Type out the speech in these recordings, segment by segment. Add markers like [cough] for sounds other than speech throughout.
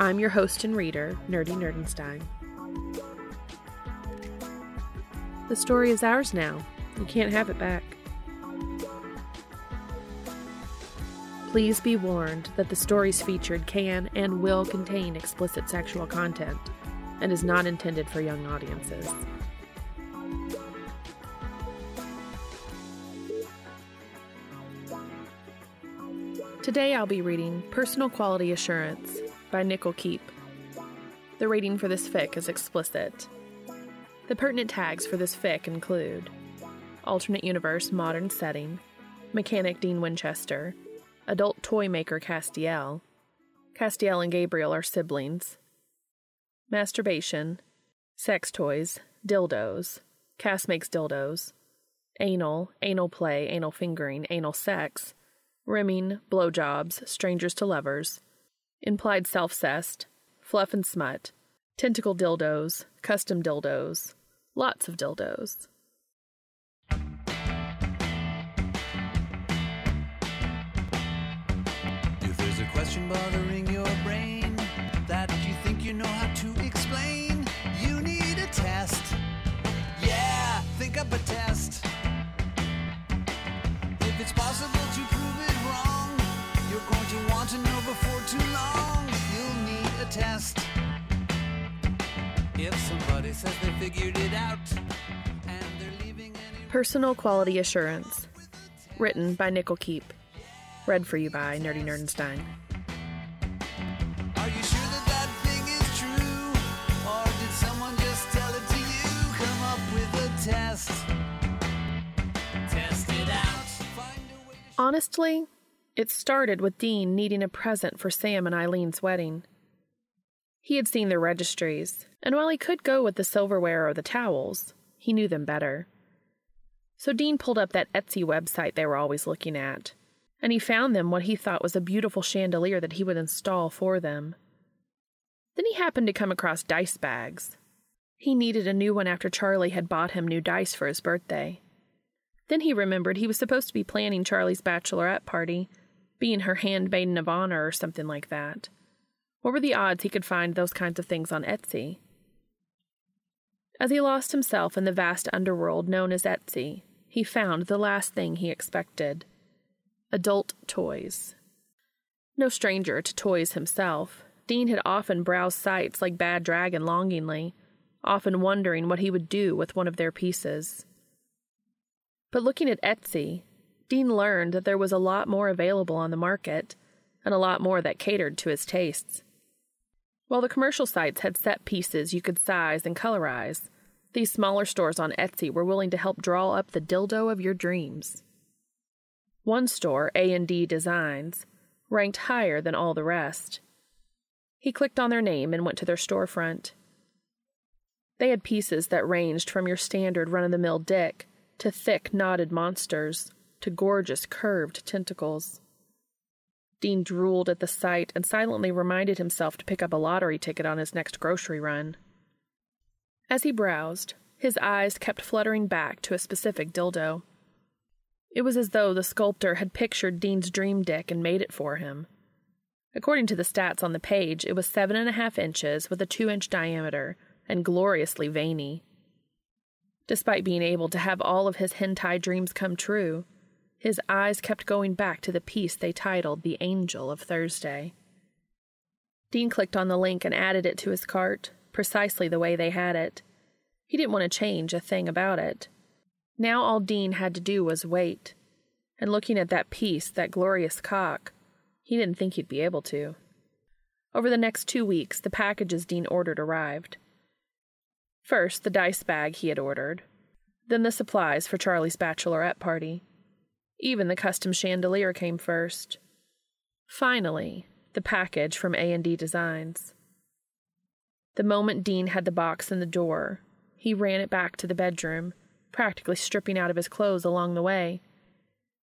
I'm your host and reader, Nerdy Nerdenstein. The story is ours now. You can't have it back. Please be warned that the stories featured can and will contain explicit sexual content and is not intended for young audiences. Today I'll be reading Personal Quality Assurance by nickelkeep. The rating for this fic is explicit. The pertinent tags for this fic include alternate universe modern setting, mechanic Dean Winchester, adult toy maker Castiel, Castiel and Gabriel are siblings, masturbation, sex toys, dildos, Cass makes dildos, anal, anal play, anal fingering, anal sex, rimming, blowjobs, strangers to lovers, implied selfcest, fluff and smut, tentacle dildos, custom dildos, lots of dildos. If there's a question bothering Personal Quality Assurance. Written by nickelkeep. Read for you by Nerdy Nerdenstein. Are you sure that that thing is true? Or did someone just tell it to you? Come up with a test. Test it out. Find a way to Honestly, it started with Dean needing a present for Sam and Eileen's wedding. He had seen their registries, and while he could go with the silverware or the towels, he knew them better. So Dean pulled up that Etsy website they were always looking at, and he found them what he thought was a beautiful chandelier that he would install for them. Then he happened to come across dice bags. He needed a new one after Charlie had bought him new dice for his birthday. Then he remembered he was supposed to be planning Charlie's bachelorette party, being her handmaiden of honor or something like that. What were the odds he could find those kinds of things on Etsy? As he lost himself in the vast underworld known as Etsy, he found the last thing he expected adult toys. No stranger to toys himself, Dean had often browsed sites like Bad Dragon longingly, often wondering what he would do with one of their pieces. But looking at Etsy, Dean learned that there was a lot more available on the market, and a lot more that catered to his tastes. While the commercial sites had set pieces you could size and colorize, these smaller stores on Etsy were willing to help draw up the dildo of your dreams. One store, A&D Designs, ranked higher than all the rest. He clicked on their name and went to their storefront. They had pieces that ranged from your standard run of the mill dick to thick, knotted monsters to gorgeous, curved tentacles. Dean drooled at the sight and silently reminded himself to pick up a lottery ticket on his next grocery run. As he browsed, his eyes kept fluttering back to a specific dildo. It was as though the sculptor had pictured Dean's dream dick and made it for him. According to the stats on the page, it was seven and a half inches with a two inch diameter and gloriously veiny. Despite being able to have all of his hentai dreams come true, his eyes kept going back to the piece they titled The Angel of Thursday. Dean clicked on the link and added it to his cart, precisely the way they had it. He didn't want to change a thing about it. Now all Dean had to do was wait. And looking at that piece, that glorious cock, he didn't think he'd be able to. Over the next two weeks, the packages Dean ordered arrived. First, the dice bag he had ordered, then the supplies for Charlie's bachelorette party. Even the custom chandelier came first. Finally, the package from A&D Designs. The moment Dean had the box in the door, he ran it back to the bedroom, practically stripping out of his clothes along the way.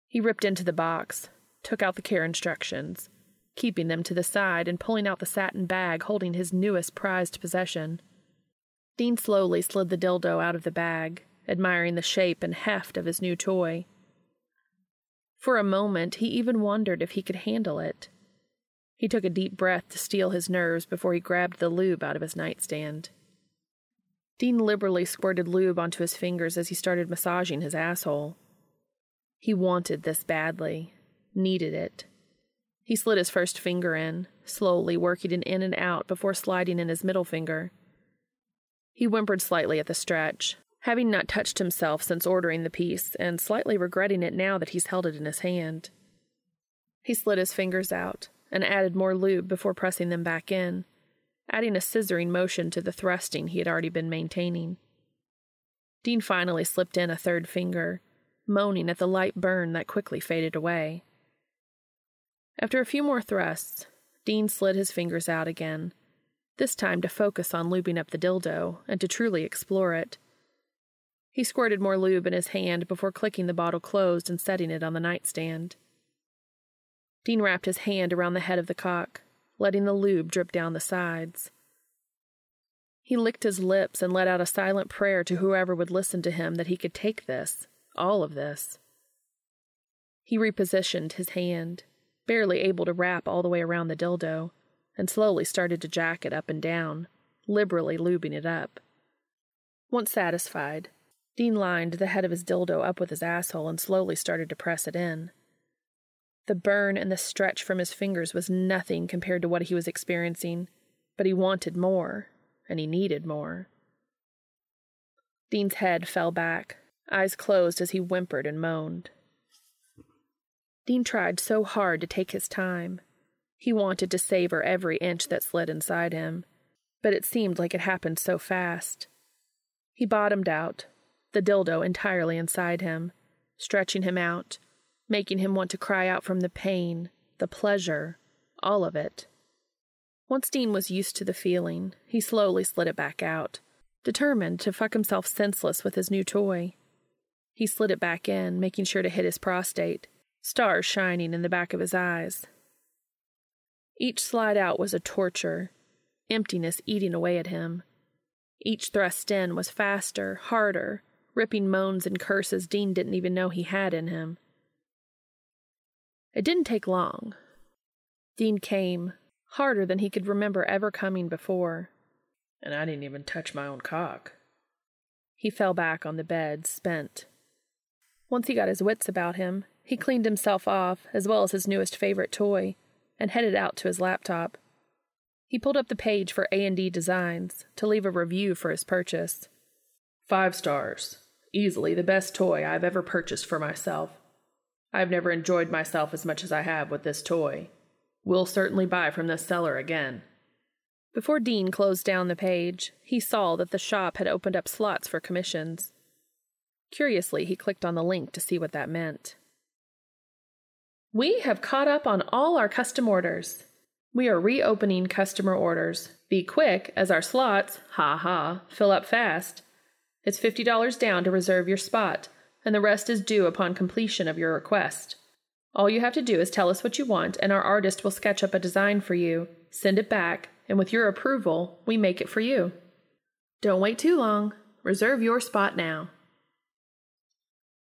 He ripped into the box, took out the care instructions, keeping them to the side and pulling out the satin bag holding his newest prized possession. Dean slowly slid the dildo out of the bag, admiring the shape and heft of his new toy. For a moment, he even wondered if he could handle it. He took a deep breath to steel his nerves before he grabbed the lube out of his nightstand. Dean liberally squirted lube onto his fingers as he started massaging his asshole. He wanted this badly, needed it. He slid his first finger in, slowly working it in and out before sliding in his middle finger. He whimpered slightly at the stretch, having not touched himself since ordering the piece, and slightly regretting it now that he's held it in his hand. He slid his fingers out and added more lube before pressing them back in, adding a scissoring motion to the thrusting he had already been maintaining. Dean finally slipped in a third finger, moaning at the light burn that quickly faded away. After a few more thrusts, Dean slid his fingers out again, this time to focus on lubing up the dildo and to truly explore it. He squirted more lube in his hand before clicking the bottle closed and setting it on the nightstand. Dean wrapped his hand around the head of the cock, letting the lube drip down the sides. He licked his lips and let out a silent prayer to whoever would listen to him that he could take this, all of this. He repositioned his hand, barely able to wrap all the way around the dildo, and slowly started to jack it up and down, liberally lubing it up. Once satisfied, Dean lined the head of his dildo up with his asshole and slowly started to press it in. The burn and the stretch from his fingers was nothing compared to what he was experiencing, but he wanted more, and he needed more. Dean's head fell back, eyes closed as he whimpered and moaned. Dean tried so hard to take his time. He wanted to savor every inch that slid inside him, but it seemed like it happened so fast. He bottomed out, the dildo entirely inside him, stretching him out, making him want to cry out from the pain, the pleasure, all of it. Once Dean was used to the feeling, he slowly slid it back out, determined to fuck himself senseless with his new toy. He slid it back in, making sure to hit his prostate, stars shining in the back of his eyes. Each slide out was a torture, emptiness eating away at him. Each thrust in was faster, harder, ripping moans and curses Dean didn't even know he had in him. It didn't take long. Dean came, harder than he could remember ever coming before. And I didn't even touch my own cock. He fell back on the bed, spent. Once he got his wits about him, he cleaned himself off, as well as his newest favorite toy, and headed out to his laptop. He pulled up the page for A&D Designs to leave a review for his purchase. Five stars. Easily the best toy I've ever purchased for myself. I've never enjoyed myself as much as I have with this toy. We'll certainly buy from this seller again. Before Dean closed down the page, he saw that the shop had opened up slots for commissions. Curiously, he clicked on the link to see what that meant. We have caught up on all our custom orders. We are reopening customer orders. Be quick, as our slots, ha ha, fill up fast. It's $50 down to reserve your spot, and the rest is due upon completion of your request. All you have to do is tell us what you want, and our artist will sketch up a design for you, send it back, and with your approval, we make it for you. Don't wait too long. Reserve your spot now.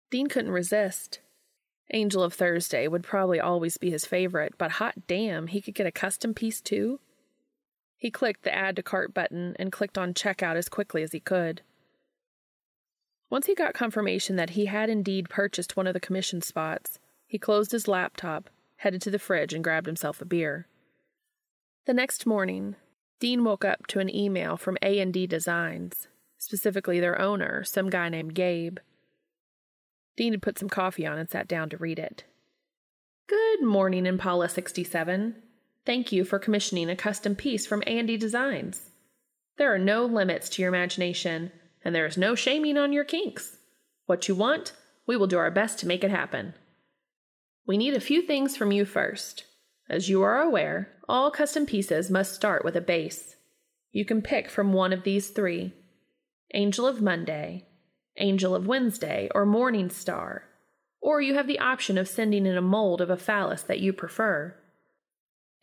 Dean couldn't resist. Angel of Thursday would probably always be his favorite, but hot damn, he could get a custom piece too. He clicked the add to cart button and clicked on checkout as quickly as he could. Once he got confirmation that he had indeed purchased one of the commission spots, he closed his laptop, headed to the fridge, and grabbed himself a beer. The next morning, Dean woke up to an email from A&D Designs, specifically their owner, some guy named Gabe. Dean had put some coffee on and sat down to read it. Good morning, Impala 67. Thank you for commissioning a custom piece from A&D Designs. There are no limits to your imagination, and there is no shaming on your kinks. What you want, we will do our best to make it happen. We need a few things from you first. As you are aware, all custom pieces must start with a base. You can pick from one of these three Angel of Monday, Angel of Wednesday, or Morning Star. Or you have the option of sending in a mold of a phallus that you prefer.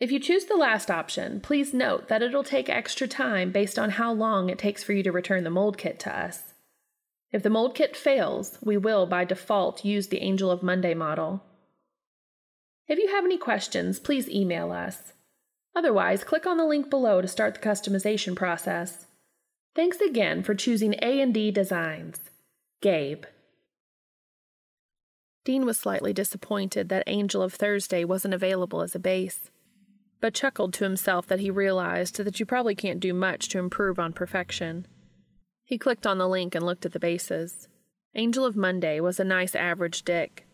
If you choose the last option, please note that it'll take extra time based on how long it takes for you to return the mold kit to us. If the mold kit fails, we will by default use the Angel of Monday model. If you have any questions, please email us. Otherwise, click on the link below to start the customization process. Thanks again for choosing A&D Designs. Gabe. Dean was slightly disappointed that Angel of Thursday wasn't available as a base, but chuckled to himself that he realized that you probably can't do much to improve on perfection. He clicked on the link and looked at the bases. Angel of Monday was a nice average dick,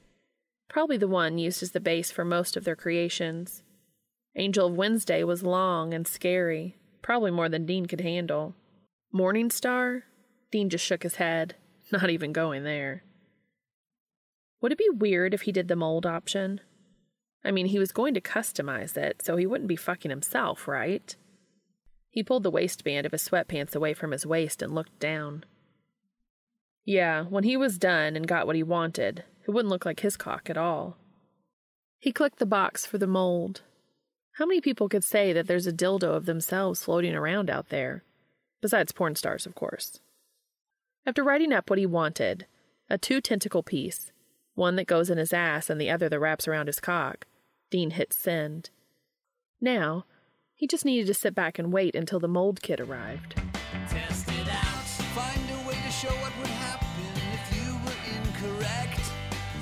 probably the one used as the base for most of their creations. Angel of Wednesday was long and scary, probably more than Dean could handle. Morning Star? Dean just shook his head, not even going there. Would it be weird if he did the mold option? I mean, he was going to customize it, so he wouldn't be fucking himself, right? He pulled the waistband of his sweatpants away from his waist and looked down. Yeah, when he was done and got what he wanted, it wouldn't look like his cock at all. He clicked the box for the mold. How many people could say that there's a dildo of themselves floating around out there? Besides porn stars, of course. After writing up what he wanted, a two tentacle piece, one that goes in his ass and the other that wraps around his cock, Dean hit send. Now, he just needed to sit back and wait until the mold kit arrived. Test it out. Find a way to show what would happen if you were incorrect.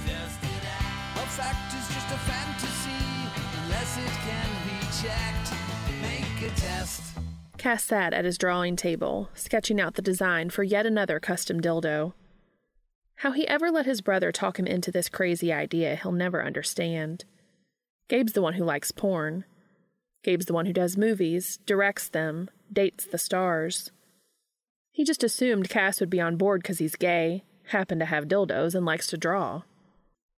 Test it out. A fact is just a fantasy unless it can be checked. Make a test. Cass sat at his drawing table, sketching out the design for yet another custom dildo. How he ever let his brother talk him into this crazy idea, he'll never understand. Gabe's the one who likes porn. Gabe's the one who does movies, directs them, dates the stars. He just assumed Cass would be on board because he's gay, happened to have dildos, and likes to draw.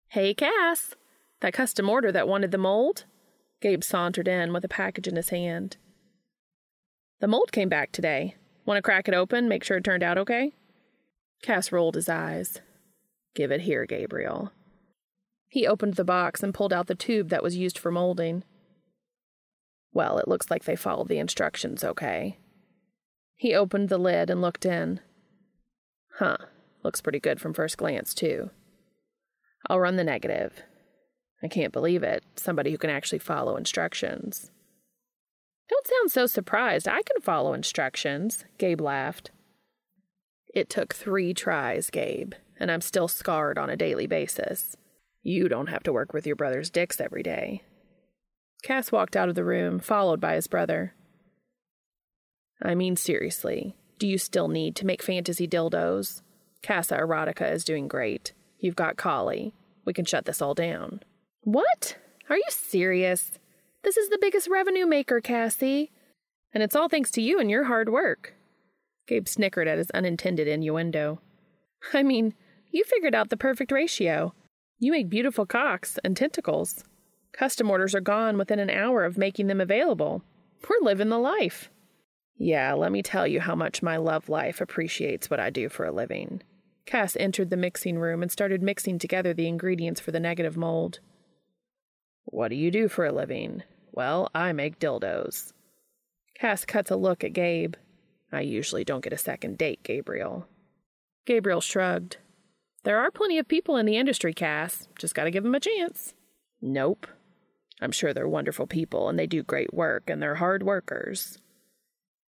Hey, Cass! That custom order that wanted the mold? Gabe sauntered in with a package in his hand. The mold came back today. Want to crack it open, make sure it turned out okay? Cass rolled his eyes. Give it here, Gabriel. He opened the box and pulled out the tube that was used for molding. Well, it looks like they followed the instructions okay. He opened the lid and looked in. Huh, looks pretty good from first glance, too. I'll run the negative. I can't believe it. Somebody who can actually follow instructions. Don't sound so surprised. I can follow instructions, Gabe laughed. It took three tries, Gabe, and I'm still scarred on a daily basis. You don't have to work with your brother's dicks every day. Cass walked out of the room, followed by his brother. I mean, seriously, do you still need to make fantasy dildos? Casa Erotica is doing great. You've got Kali. We can shut this all down. What? Are you serious? This is the biggest revenue maker, Cassie. And it's all thanks to you and your hard work. Gabe snickered at his unintended innuendo. I mean, you figured out the perfect ratio. You make beautiful cocks and tentacles. Custom orders are gone within an hour of making them available. We're living the life. Yeah, let me tell you how much my love life appreciates what I do for a living. Cass entered the mixing room and started mixing together the ingredients for the negative mold. What do you do for a living? Well, I make dildos. Cass cuts a look at Gabe. I usually don't get a second date, Gabriel. Gabriel shrugged. There are plenty of people in the industry, Cass. Just gotta give them a chance. Nope. I'm sure they're wonderful people and they do great work and they're hard workers.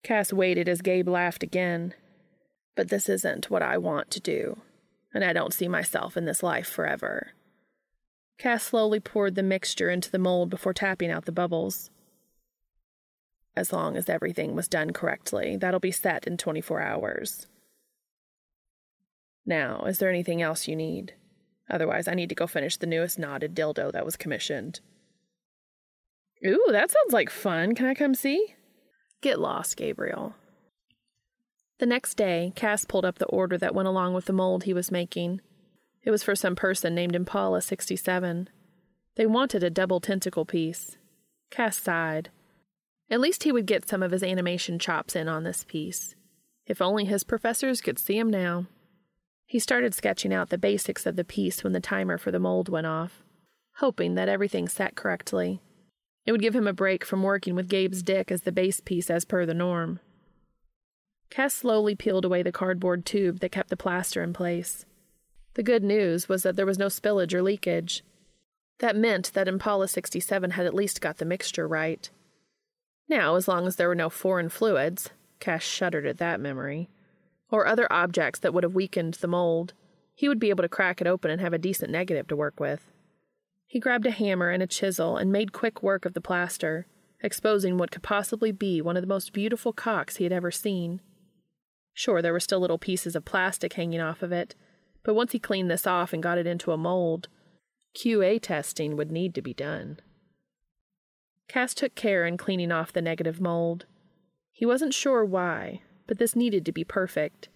Cass waited as Gabe laughed again. But this isn't what I want to do, and I don't see myself in this life forever. Cass slowly poured the mixture into the mold before tapping out the bubbles. As long as everything was done correctly, that'll be set in 24 hours. Now, is there anything else you need? Otherwise, I need to go finish the newest knotted dildo that was commissioned. Ooh, that sounds like fun. Can I come see? Get lost, Gabriel. The next day, Cass pulled up the order that went along with the mold he was making. It was for some person named Impala 67. They wanted a double tentacle piece. Cass sighed. At least he would get some of his animation chops in on this piece. If only his professors could see him now. He started sketching out the basics of the piece when the timer for the mold went off, hoping that everything sat correctly. It would give him a break from working with Gabe's dick as the base piece as per the norm. Cass slowly peeled away the cardboard tube that kept the plaster in place. The good news was that there was no spillage or leakage. That meant that Impala 67 had at least got the mixture right. Now, as long as there were no foreign fluids, Cass shuddered at that memory, or other objects that would have weakened the mold, he would be able to crack it open and have a decent negative to work with. He grabbed a hammer and a chisel and made quick work of the plaster, exposing what could possibly be one of the most beautiful cocks he had ever seen. Sure, there were still little pieces of plastic hanging off of it, but once he cleaned this off and got it into a mold, QA testing would need to be done. Cass took care in cleaning off the negative mold. He wasn't sure why, but this needed to be perfect.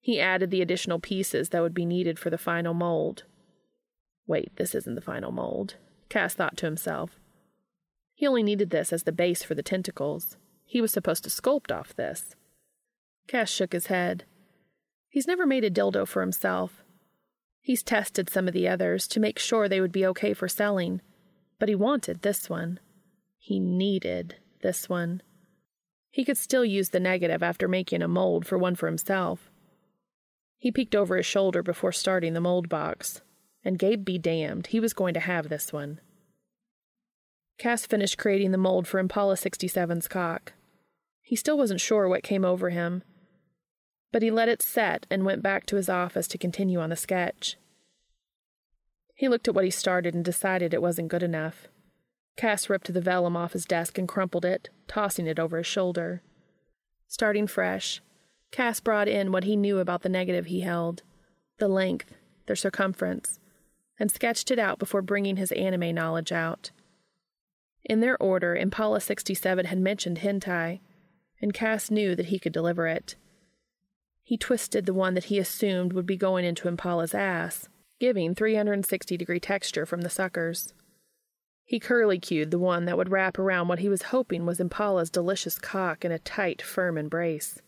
He added the additional pieces that would be needed for the final mold. Wait, this isn't the final mold, Cass thought to himself. He only needed this as the base for the tentacles. He was supposed to sculpt off this. Cass shook his head. He's never made a dildo for himself. He's tested some of the others to make sure they would be okay for selling, but he wanted this one. He needed this one. He could still use the negative after making a mold for one for himself. He peeked over his shoulder before starting the mold box, and Gabe be damned, he was going to have this one. Cass finished creating the mold for Impala 67's cock. He still wasn't sure what came over him, but he let it set and went back to his office to continue on the sketch. He looked at what he started and decided it wasn't good enough. Cass ripped the vellum off his desk and crumpled it, tossing it over his shoulder. Starting fresh, Cass brought in what he knew about the negative he held the length, the circumference, and sketched it out before bringing his anime knowledge out. In their order, Impala 67 had mentioned hentai, and Cass knew that he could deliver it. He twisted the one that he assumed would be going into Impala's ass, giving 360 degree texture from the suckers. He curly cued the one that would wrap around what he was hoping was Impala's delicious cock in a tight, firm embrace.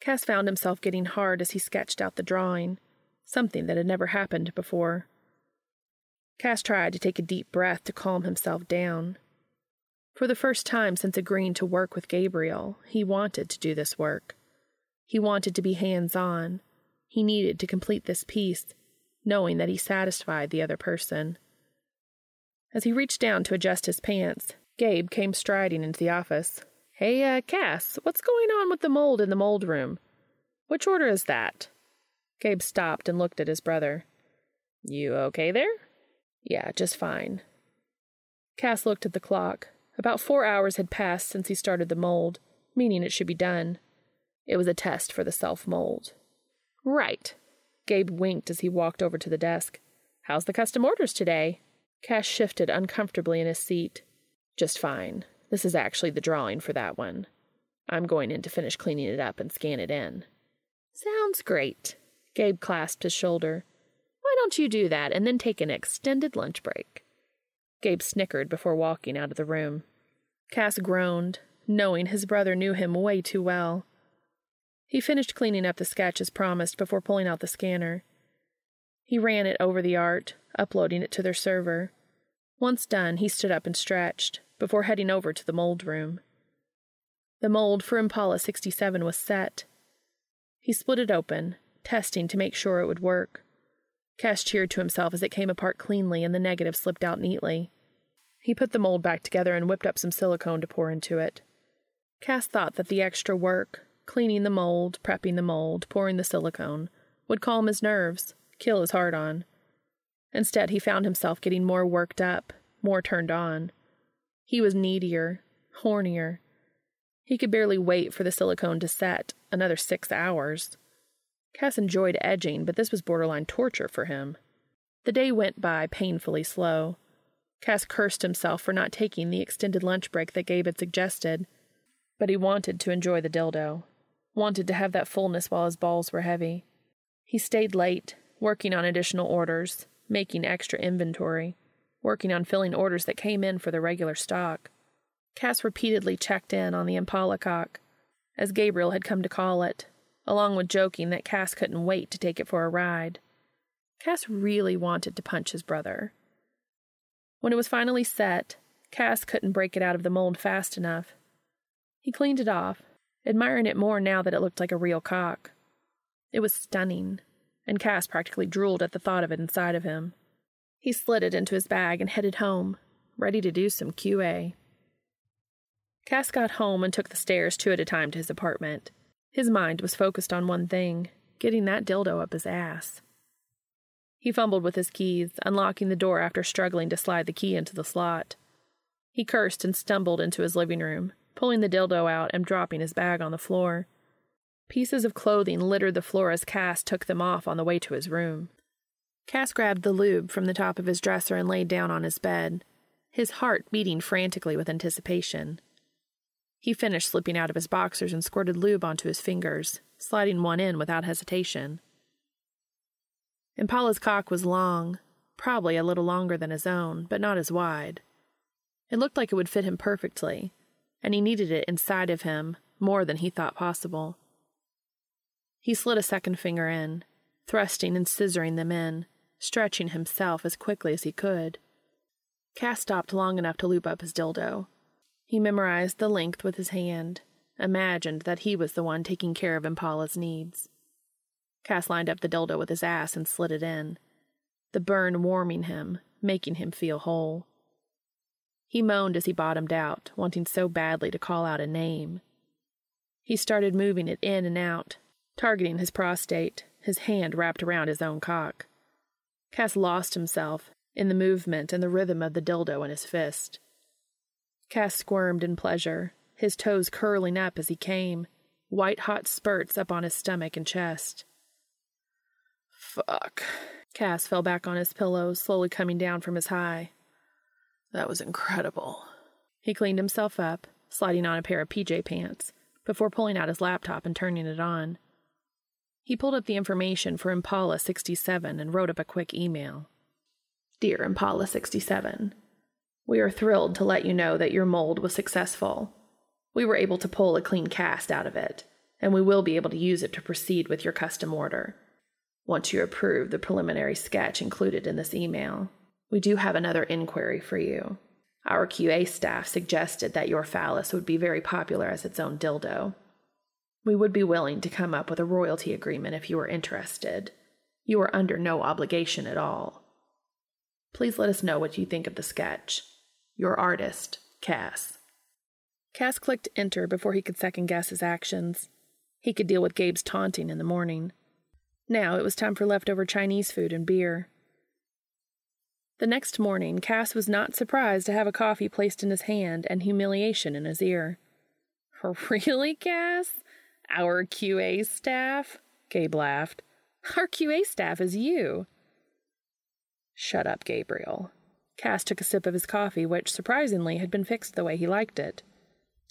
Cass found himself getting hard as he sketched out the drawing, something that had never happened before. Cass tried to take a deep breath to calm himself down. For the first time since agreeing to work with Gabriel, he wanted to do this work. He wanted to be hands on. He needed to complete this piece, knowing that he satisfied the other person. As he reached down to adjust his pants, Gabe came striding into the office. Hey, uh, Cass, what's going on with the mold in the mold room? Which order is that? Gabe stopped and looked at his brother. You okay there? Yeah, just fine. Cass looked at the clock. About four hours had passed since he started the mold, meaning it should be done. It was a test for the self mold. Right. Gabe winked as he walked over to the desk. How's the custom orders today? Cass shifted uncomfortably in his seat. Just fine. This is actually the drawing for that one. I'm going in to finish cleaning it up and scan it in. Sounds great. Gabe clasped his shoulder. Why don't you do that and then take an extended lunch break? Gabe snickered before walking out of the room. Cass groaned, knowing his brother knew him way too well. He finished cleaning up the sketch as promised before pulling out the scanner. He ran it over the art, uploading it to their server. Once done, he stood up and stretched, before heading over to the mold room. The mold for Impala 67 was set. He split it open, testing to make sure it would work. Cass cheered to himself as it came apart cleanly and the negative slipped out neatly. He put the mold back together and whipped up some silicone to pour into it. Cass thought that the extra work, cleaning the mold, prepping the mold, pouring the silicone, would calm his nerves kill his heart on. Instead, he found himself getting more worked up, more turned on. He was needier, hornier. He could barely wait for the silicone to set another six hours. Cass enjoyed edging, but this was borderline torture for him. The day went by painfully slow. Cass cursed himself for not taking the extended lunch break that Gabe had suggested, but he wanted to enjoy the dildo, wanted to have that fullness while his balls were heavy. He stayed late, working on additional orders, making extra inventory, working on filling orders that came in for the regular stock. Cass repeatedly checked in on the Impala cock, as Gabriel had come to call it, along with joking that Cass couldn't wait to take it for a ride. Cass really wanted to punch his brother. When it was finally set, Cass couldn't break it out of the mold fast enough. He cleaned it off, admiring it more now that it looked like a real cock. It was stunning, and Cass practically drooled at the thought of it inside of him. He slid it into his bag and headed home, ready to do some QA. Cass got home and took the stairs two at a time to his apartment. His mind was focused on one thing getting that dildo up his ass. He fumbled with his keys, unlocking the door after struggling to slide the key into the slot. He cursed and stumbled into his living room, pulling the dildo out and dropping his bag on the floor. Pieces of clothing littered the floor as Cass took them off on the way to his room. Cass grabbed the lube from the top of his dresser and laid down on his bed, his heart beating frantically with anticipation. He finished slipping out of his boxers and squirted lube onto his fingers, sliding one in without hesitation. Impala's cock was long, probably a little longer than his own, but not as wide. It looked like it would fit him perfectly, and he needed it inside of him more than he thought possible. He slid a second finger in, thrusting and scissoring them in, stretching himself as quickly as he could. Cass stopped long enough to loop up his dildo. He memorized the length with his hand, imagined that he was the one taking care of Impala's needs. Cass lined up the dildo with his ass and slid it in, the burn warming him, making him feel whole. He moaned as he bottomed out, wanting so badly to call out a name. He started moving it in and out, targeting his prostate, his hand wrapped around his own cock. Cass lost himself in the movement and the rhythm of the dildo in his fist. Cass squirmed in pleasure, his toes curling up as he came, white hot spurts up on his stomach and chest. Fuck. Cass fell back on his pillow, slowly coming down from his high. That was incredible. He cleaned himself up, sliding on a pair of PJ pants, before pulling out his laptop and turning it on. He pulled up the information for Impala 67 and wrote up a quick email. Dear Impala 67, We are thrilled to let you know that your mold was successful. We were able to pull a clean cast out of it, and we will be able to use it to proceed with your custom order once you approve the preliminary sketch included in this email. We do have another inquiry for you. Our QA staff suggested that your phallus would be very popular as its own dildo. We would be willing to come up with a royalty agreement if you are interested. You are under no obligation at all. Please let us know what you think of the sketch. Your artist, Cass. Cass clicked enter before he could second guess his actions. He could deal with Gabe's taunting in the morning. Now it was time for leftover Chinese food and beer. The next morning, Cass was not surprised to have a coffee placed in his hand and humiliation in his ear. [laughs] Really, Cass? Our QA staff? Gabe laughed. Our QA staff is you. Shut up, Gabriel. Cass took a sip of his coffee, which, surprisingly, had been fixed the way he liked it.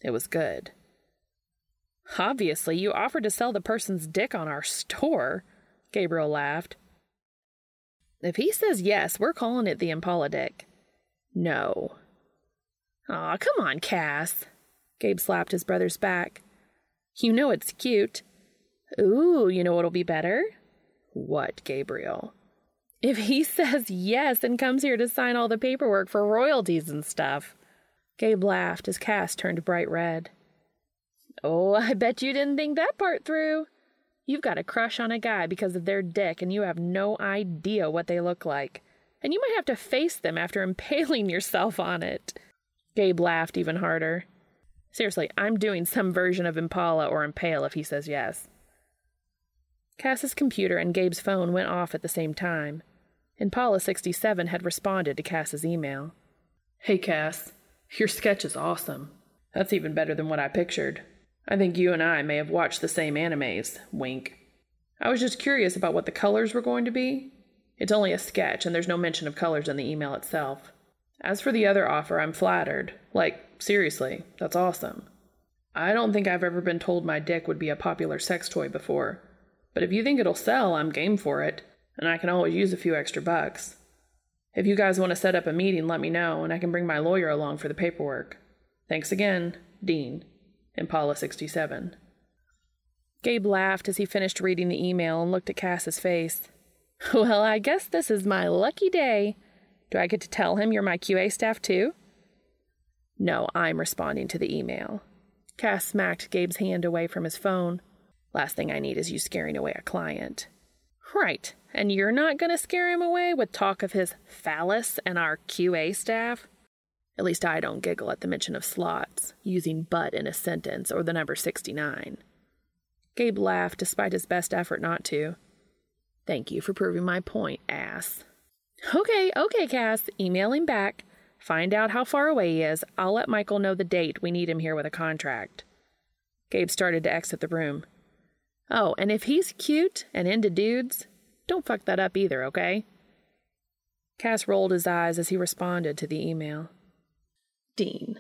It was good. Obviously, you offered to sell the person's dick on our store. Gabriel laughed. If he says yes, we're calling it the Impala Dick. No. Aw, come on, Cass. Gabe slapped his brother's back. You know it's cute. Ooh, you know what'll be better? What, Gabriel? If he [laughs] says yes and comes here to sign all the paperwork for royalties and stuff. Gabe laughed as Cass turned bright red. Oh, I bet you didn't think that part through. You've got a crush on a guy because of their dick, and you have no idea what they look like. And you might have to face them after impaling [laughs] yourself on it. Gabe laughed even harder. Seriously, I'm doing some version of Impala or Impale if he says yes. Cass's computer and Gabe's phone went off at the same time. Impala 67 had responded to Cass's email. Hey, Cass. Your sketch is awesome. That's even better than what I pictured. I think you and I may have watched the same animes. Wink. I was just curious about what the colors were going to be. It's only a sketch, and there's no mention of colors in the email itself. As for the other offer, I'm flattered. Like, seriously, that's awesome. I don't think I've ever been told my dick would be a popular sex toy before. But if you think it'll sell, I'm game for it, and I can always use a few extra bucks. If you guys want to set up a meeting, let me know, and I can bring my lawyer along for the paperwork. Thanks again, Dean. Impala 67. Gabe laughed as he finished reading the email and looked at Cass's face. [laughs] Well, I guess this is my lucky day. Do I get to tell him you're my QA staff too? No, I'm responding to the email. Cass smacked Gabe's hand away from his phone. Last thing I need is you scaring away a client. Right, and you're not going to scare him away with talk of his phallus and our QA staff? At least I don't giggle at the mention of slots, using but in a sentence, or the number 69. Gabe laughed despite his best effort not to. Thank you for proving my point, ass. Okay, okay, Cass. Email him back. Find out how far away he is. I'll let Michael know the date we need him here with a contract. Gabe started to exit the room. Oh, and if he's cute and into dudes, don't fuck that up either, okay? Cass rolled his eyes as he responded to the email. Dean,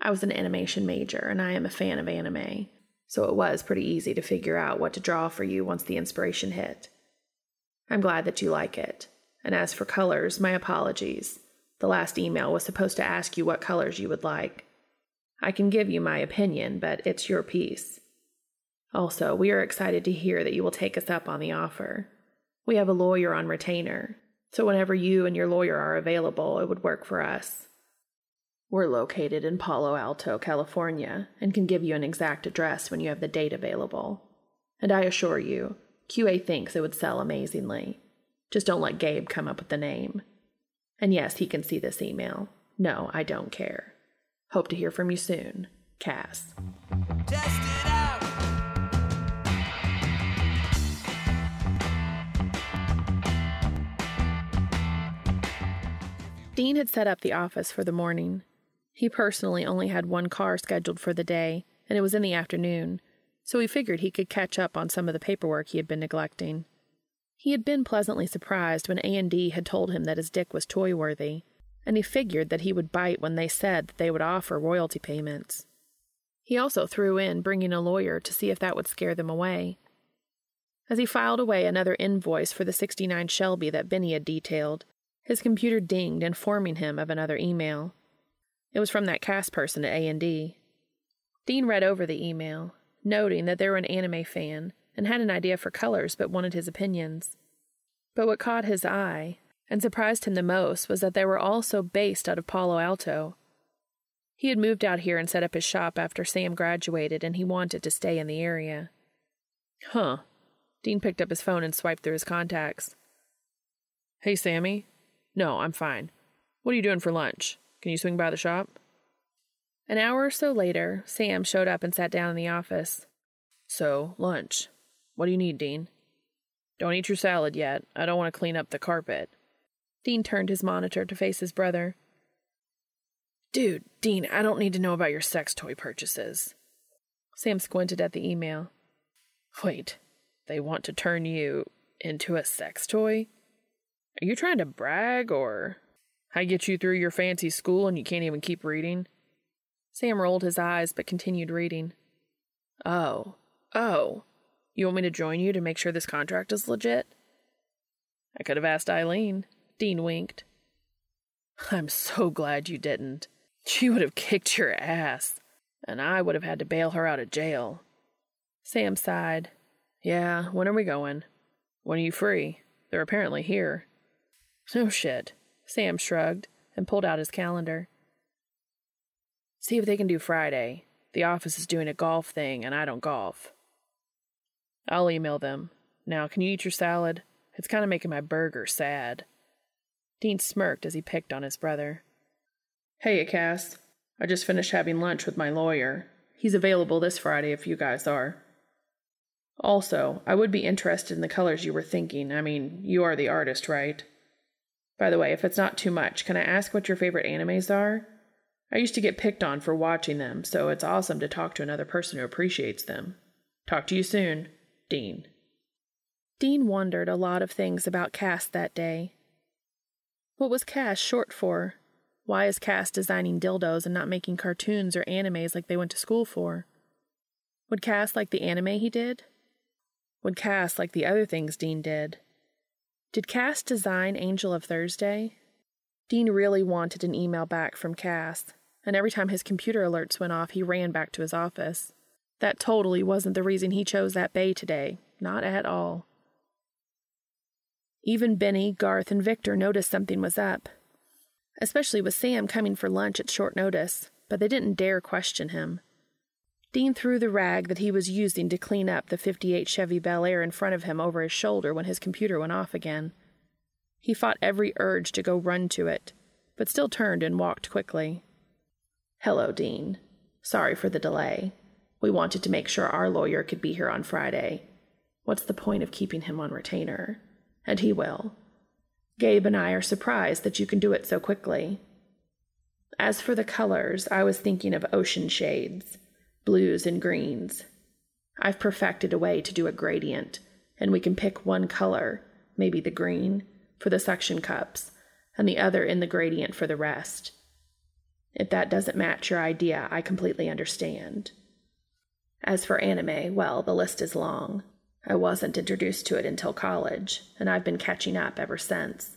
I was an animation major and I am a fan of anime, so it was pretty easy to figure out what to draw for you once the inspiration hit. I'm glad that you like it. And as for colors, my apologies. The last email was supposed to ask you what colors you would like. I can give you my opinion, but it's your piece. Also, we are excited to hear that you will take us up on the offer. We have a lawyer on retainer, so whenever you and your lawyer are available, it would work for us. We're located in Palo Alto, California, and can give you an exact address when you have the date available. And I assure you, QA thinks it would sell amazingly. Just don't let Gabe come up with the name. And yes, he can see this email. No, I don't care. Hope to hear from you soon. Cass. Dean had set up the office for the morning. He personally only had one car scheduled for the day, and it was in the afternoon, so he figured he could catch up on some of the paperwork he had been neglecting. He had been pleasantly surprised when A&D had told him that his dick was toy-worthy, and he figured that he would bite when they said that they would offer royalty payments. He also threw in bringing a lawyer to see if that would scare them away. As he filed away another invoice for the 69 Shelby that Benny had detailed, his computer dinged, informing him of another email. It was from that cast person at A&D. Dean read over the email, noting that they were an anime fan and had an idea for colors but wanted his opinions. But what caught his eye and surprised him the most was that they were all so based out of Palo Alto. He had moved out here and set up his shop after Sam graduated and he wanted to stay in the area. Huh. Dean picked up his phone and swiped through his contacts. Hey, Sammy, no, I'm fine. What are you doing for lunch? Can you swing by the shop? An hour or so later, Sam showed up and sat down in the office. So, lunch. What do you need, Dean? Don't eat your salad yet. I don't want to clean up the carpet. Dean turned his monitor to face his brother. Dude, Dean, I don't need to know about your sex toy purchases. Sam squinted at the email. Wait, they want to turn you into a sex toy? Are you trying to brag, or I get you through your fancy school and you can't even keep reading? Sam rolled his eyes but continued reading. Oh, oh, you want me to join you to make sure this contract is legit? I could have asked Eileen. Dean winked. I'm so glad you didn't. She would have kicked your ass, and I would have had to bail her out of jail. Sam sighed. Yeah, when are we going? When are you free? They're apparently here. No shit. Sam shrugged and pulled out his calendar. See if they can do Friday. The office is doing a golf thing, and I don't golf. I'll email them. Now, can you eat your salad? It's kind of making my burger sad. Dean smirked as he picked on his brother. Hey, Cass. I just finished having lunch with my lawyer. He's available this Friday if you guys are. Also, I would be interested in the colors you were thinking. I mean, you are the artist, right? By the way, if it's not too much, can I ask what your favorite animes are? I used to get picked on for watching them, so it's awesome to talk to another person who appreciates them. Talk to you soon, Dean. Dean wondered a lot of things about Cass that day. What was Cass short for? Why is Cass designing dildos and not making cartoons or animes like they went to school for? Would Cass like the anime he did? Would Cass like the other things Dean did? Did Cass design Angel of Thursday? Dean really wanted an email back from Cass, and every time his computer alerts went off, he ran back to his office. That totally wasn't the reason he chose that bay today. Not at all. Even Benny, Garth, and Victor noticed something was up, especially with Sam coming for lunch at short notice, but they didn't dare question him. Dean threw the rag that he was using to clean up the 58 Chevy Bel Air in front of him over his shoulder when his computer went off again. He fought every urge to go run to it, but still turned and walked quickly. Hello, Dean. Sorry for the delay. We wanted to make sure our lawyer could be here on Friday. What's the point of keeping him on retainer? And he will. Gabe and I are surprised that you can do it so quickly. As for the colors, I was thinking of ocean shades, blues and greens. I've perfected a way to do a gradient, and we can pick one color, maybe the green, for the suction cups, and the other in the gradient for the rest. If that doesn't match your idea, I completely understand. As for anime, well, the list is long. I wasn't introduced to it until college, and I've been catching up ever since.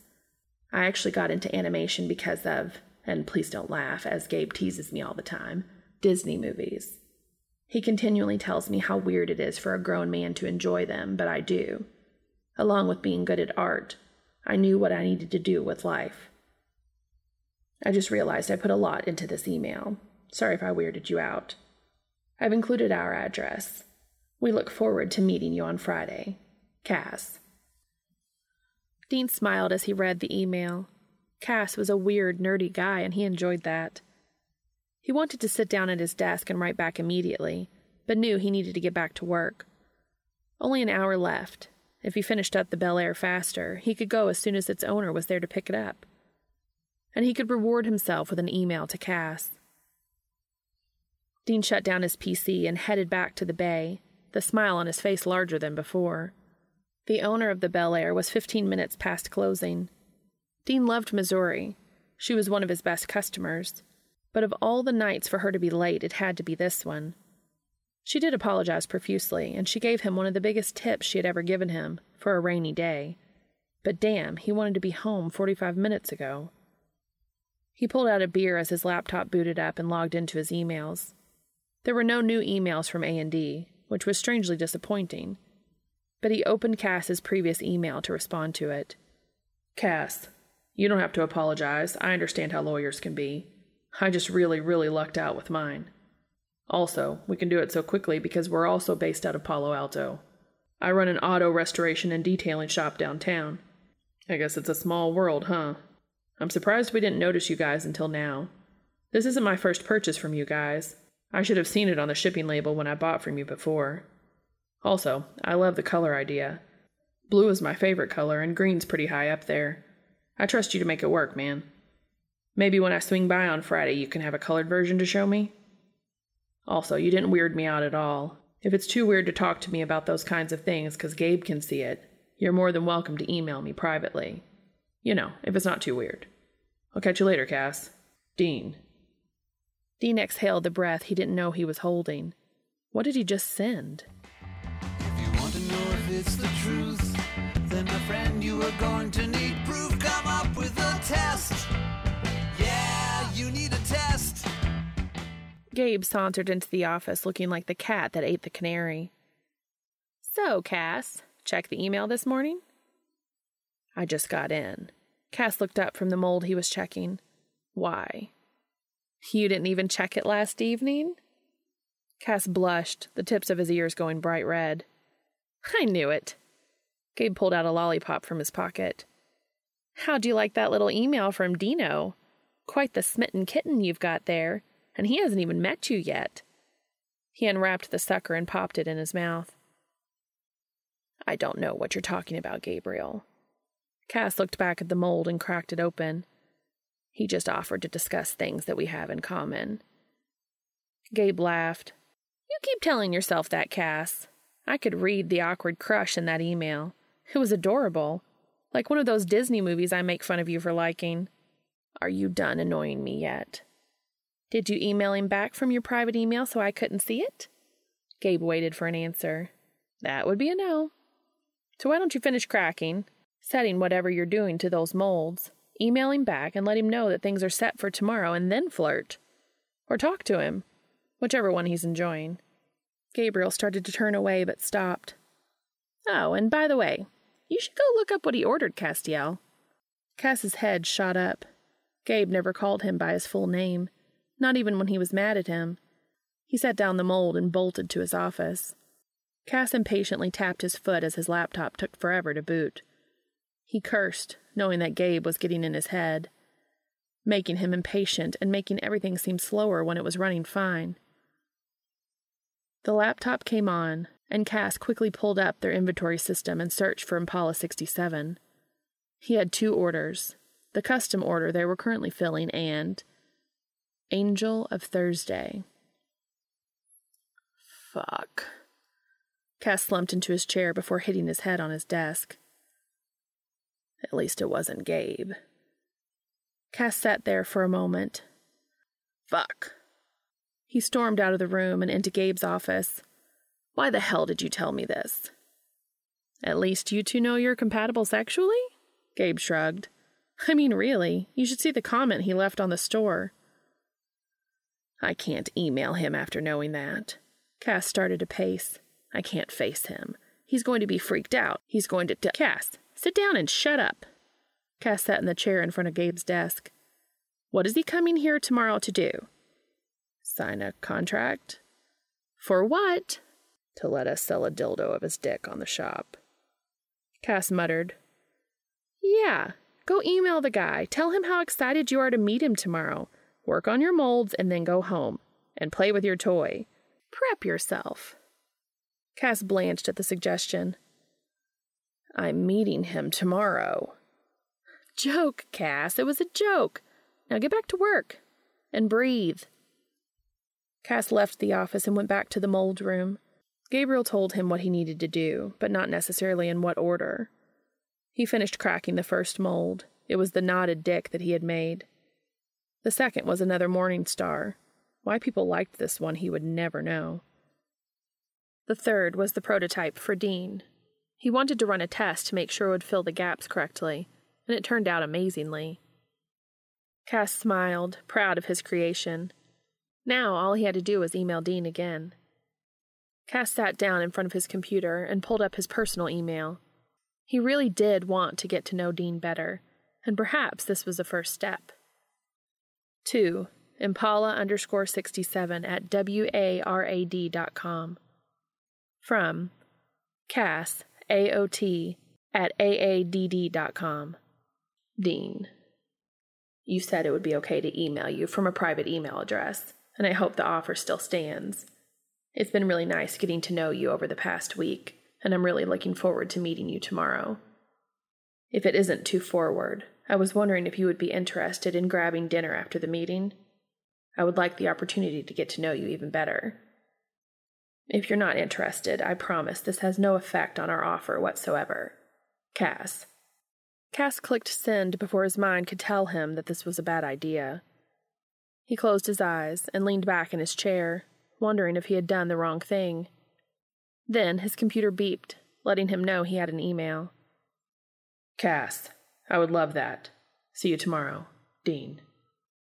I actually got into animation because of, and please don't laugh, as Gabe teases me all the time, Disney movies. He continually tells me how weird it is for a grown man to enjoy them, but I do. Along with being good at art, I knew what I needed to do with life. I just realized I put a lot into this email. Sorry if I weirded you out. I've included our address. We look forward to meeting you on Friday. Cass. Dean smiled as he read the email. Cass was a weird, nerdy guy, and he enjoyed that. He wanted to sit down at his desk and write back immediately, but knew he needed to get back to work. Only an hour left. If he finished up the Bel Air faster, he could go as soon as its owner was there to pick it up. And he could reward himself with an email to Cass. Dean shut down his PC and headed back to the bay, the smile on his face larger than before. The owner of the Bel Air was 15 minutes past closing. Dean loved Missouri. She was one of his best customers. But of all the nights for her to be late, it had to be this one. She did apologize profusely, and she gave him one of the biggest tips she had ever given him for a rainy day. But damn, he wanted to be home 45 minutes ago. He pulled out a beer as his laptop booted up and logged into his emails. There were no new emails from A&D, which was strangely disappointing. But he opened Cass's previous email to respond to it. Cass, you don't have to apologize. I understand how lawyers can be. I just really, really lucked out with mine. Also, we can do it so quickly because we're also based out of Palo Alto. I run an auto restoration and detailing shop downtown. I guess it's a small world, huh? I'm surprised we didn't notice you guys until now. This isn't my first purchase from you guys. I should have seen it on the shipping label when I bought from you before. Also, I love the color idea. Blue is my favorite color, and green's pretty high up there. I trust you to make it work, man. Maybe when I swing by on Friday, you can have a colored version to show me? Also, you didn't weird me out at all. If it's too weird to talk to me about those kinds of things because Gabe can see it, you're more than welcome to email me privately. You know, if it's not too weird. I'll catch you later, Cass. Dean. Dean exhaled the breath he didn't know he was holding. What did he just send? If you want to know if it's the truth, then my friend, you are going to need proof. Come up with a test. Yeah, you need a test. Gabe sauntered into the office looking like the cat that ate the canary. So, Cass, check the email this morning? I just got in. Cass looked up from the mold he was checking. Why? You didn't even check it last evening? Cass blushed, the tips of his ears going bright red. I knew it. Gabe pulled out a lollipop from his pocket. How'd you like that little email from Dino? Quite the smitten kitten you've got there, and he hasn't even met you yet. He unwrapped the sucker and popped it in his mouth. I don't know what you're talking about, Gabriel. Cass looked back at the mold and cracked it open. He just offered to discuss things that we have in common. Gabe laughed. You keep telling yourself that, Cass. I could read the awkward crush in that email. It was adorable. Like one of those Disney movies I make fun of you for liking. Are you done annoying me yet? Did you email him back from your private email so I couldn't see it? Gabe waited for an answer. That would be a no. So why don't you finish cracking, setting whatever you're doing to those molds, email him back and let him know that things are set for tomorrow, and then flirt. Or talk to him, whichever one he's enjoying. Gabriel started to turn away but stopped. Oh, and by the way, you should go look up what he ordered, Castiel. Cass's head shot up. Gabe never called him by his full name, not even when he was mad at him. He set down the mold and bolted to his office. Cass impatiently tapped his foot as his laptop took forever to boot. He cursed, knowing that Gabe was getting in his head, making him impatient and making everything seem slower when it was running fine. The laptop came on, and Cass quickly pulled up their inventory system and searched for Impala 67. He had two orders the custom order they were currently filling and Angel of Thursday. Fuck. Cass slumped into his chair before hitting his head on his desk. At least it wasn't Gabe. Cass sat there for a moment. Fuck. He stormed out of the room and into Gabe's office. Why the hell did you tell me this? At least you two know you're compatible sexually? Gabe shrugged. I mean, really, you should see the comment he left on the store. I can't email him after knowing that. Cass started to pace. I can't face him. He's going to be freaked out. He's going to. T- Cass, sit down and shut up. Cass sat in the chair in front of Gabe's desk. What is he coming here tomorrow to do? Sign a contract? For what? To let us sell a dildo of his dick on the shop. Cass muttered. Yeah, go email the guy. Tell him how excited you are to meet him tomorrow. Work on your molds and then go home. And play with your toy. Prep yourself. Cass blanched at the suggestion. I'm meeting him tomorrow. Joke, Cass. It was a joke. Now get back to work. And breathe. Cass left the office and went back to the mold room. Gabriel told him what he needed to do, but not necessarily in what order. He finished cracking the first mold. It was the knotted dick that he had made. The second was another morning star. Why people liked this one, he would never know. The third was the prototype for Dean. He wanted to run a test to make sure it would fill the gaps correctly, and it turned out amazingly. Cass smiled, proud of his creation. Now all he had to do was email Dean again. Cass sat down in front of his computer and pulled up his personal email. He really did want to get to know Dean better, and perhaps this was a first step. 2. Impala underscore 67 at W-A-R-A-D dot com. From Cass, A-O-T, at A-A-D-D dot com. Dean. You said it would be okay to email you from a private email address, and I hope the offer still stands. It's been really nice getting to know you over the past week, and I'm really looking forward to meeting you tomorrow. If it isn't too forward, I was wondering if you would be interested in grabbing dinner after the meeting. I would like the opportunity to get to know you even better. If you're not interested, I promise this has no effect on our offer whatsoever. Cass. Cass clicked send before his mind could tell him that this was a bad idea. He closed his eyes and leaned back in his chair, wondering if he had done the wrong thing. Then his computer beeped, letting him know he had an email. Cass, I would love that. See you tomorrow. Dean.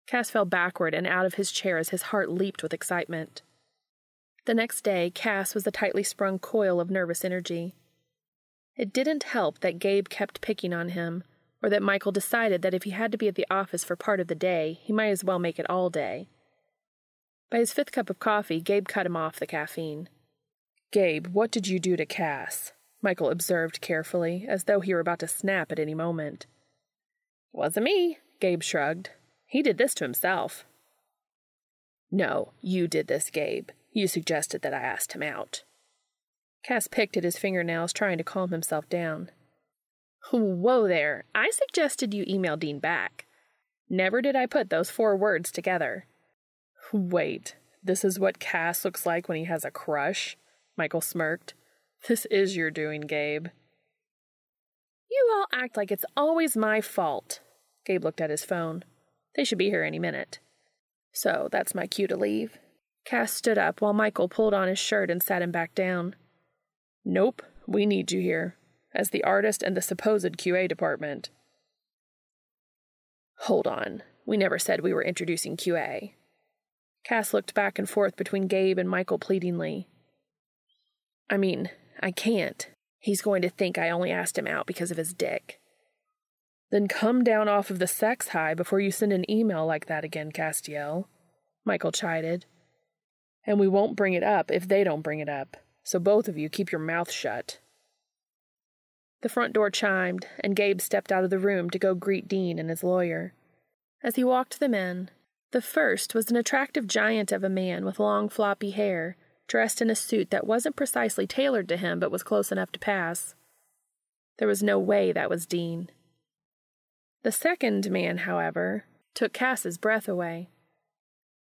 Cass fell backward and out of his chair as his heart leaped with excitement. The next day, Cass was a tightly sprung coil of nervous energy. It didn't help that Gabe kept picking on him, or that Michael decided that if he had to be at the office for part of the day, he might as well make it all day. By his fifth cup of coffee, Gabe cut him off the caffeine. Gabe, what did you do to Cass? Michael observed carefully, as though he were about to snap at any moment. Wasn't me, Gabe shrugged. He did this to himself. No, you did this, Gabe. You suggested that I asked him out. Cass picked at his fingernails, trying to calm himself down. Whoa there. I suggested you email Dean back. Never did I put those four words together. Wait, this is what Cass looks like when he has a crush? Michael smirked. This is your doing, Gabe. You all act like it's always my fault. Gabe looked at his phone. They should be here any minute. So that's my cue to leave. Cass stood up while Michael pulled on his shirt and sat him back down. Nope, we need you here, as the artist and the supposed QA department. Hold on, we never said we were introducing QA. Cass looked back and forth between Gabe and Michael pleadingly. I mean, I can't. He's going to think I only asked him out because of his dick. Then come down off of the sex high before you send an email like that again, Castiel, Michael chided. And we won't bring it up if they don't bring it up, so both of you keep your mouth shut. The front door chimed, and Gabe stepped out of the room to go greet Dean and his lawyer. As he walked them in, the first was an attractive giant of a man with long floppy hair, dressed in a suit that wasn't precisely tailored to him but was close enough to pass. There was no way that was Dean. The second man, however, took Cass's breath away.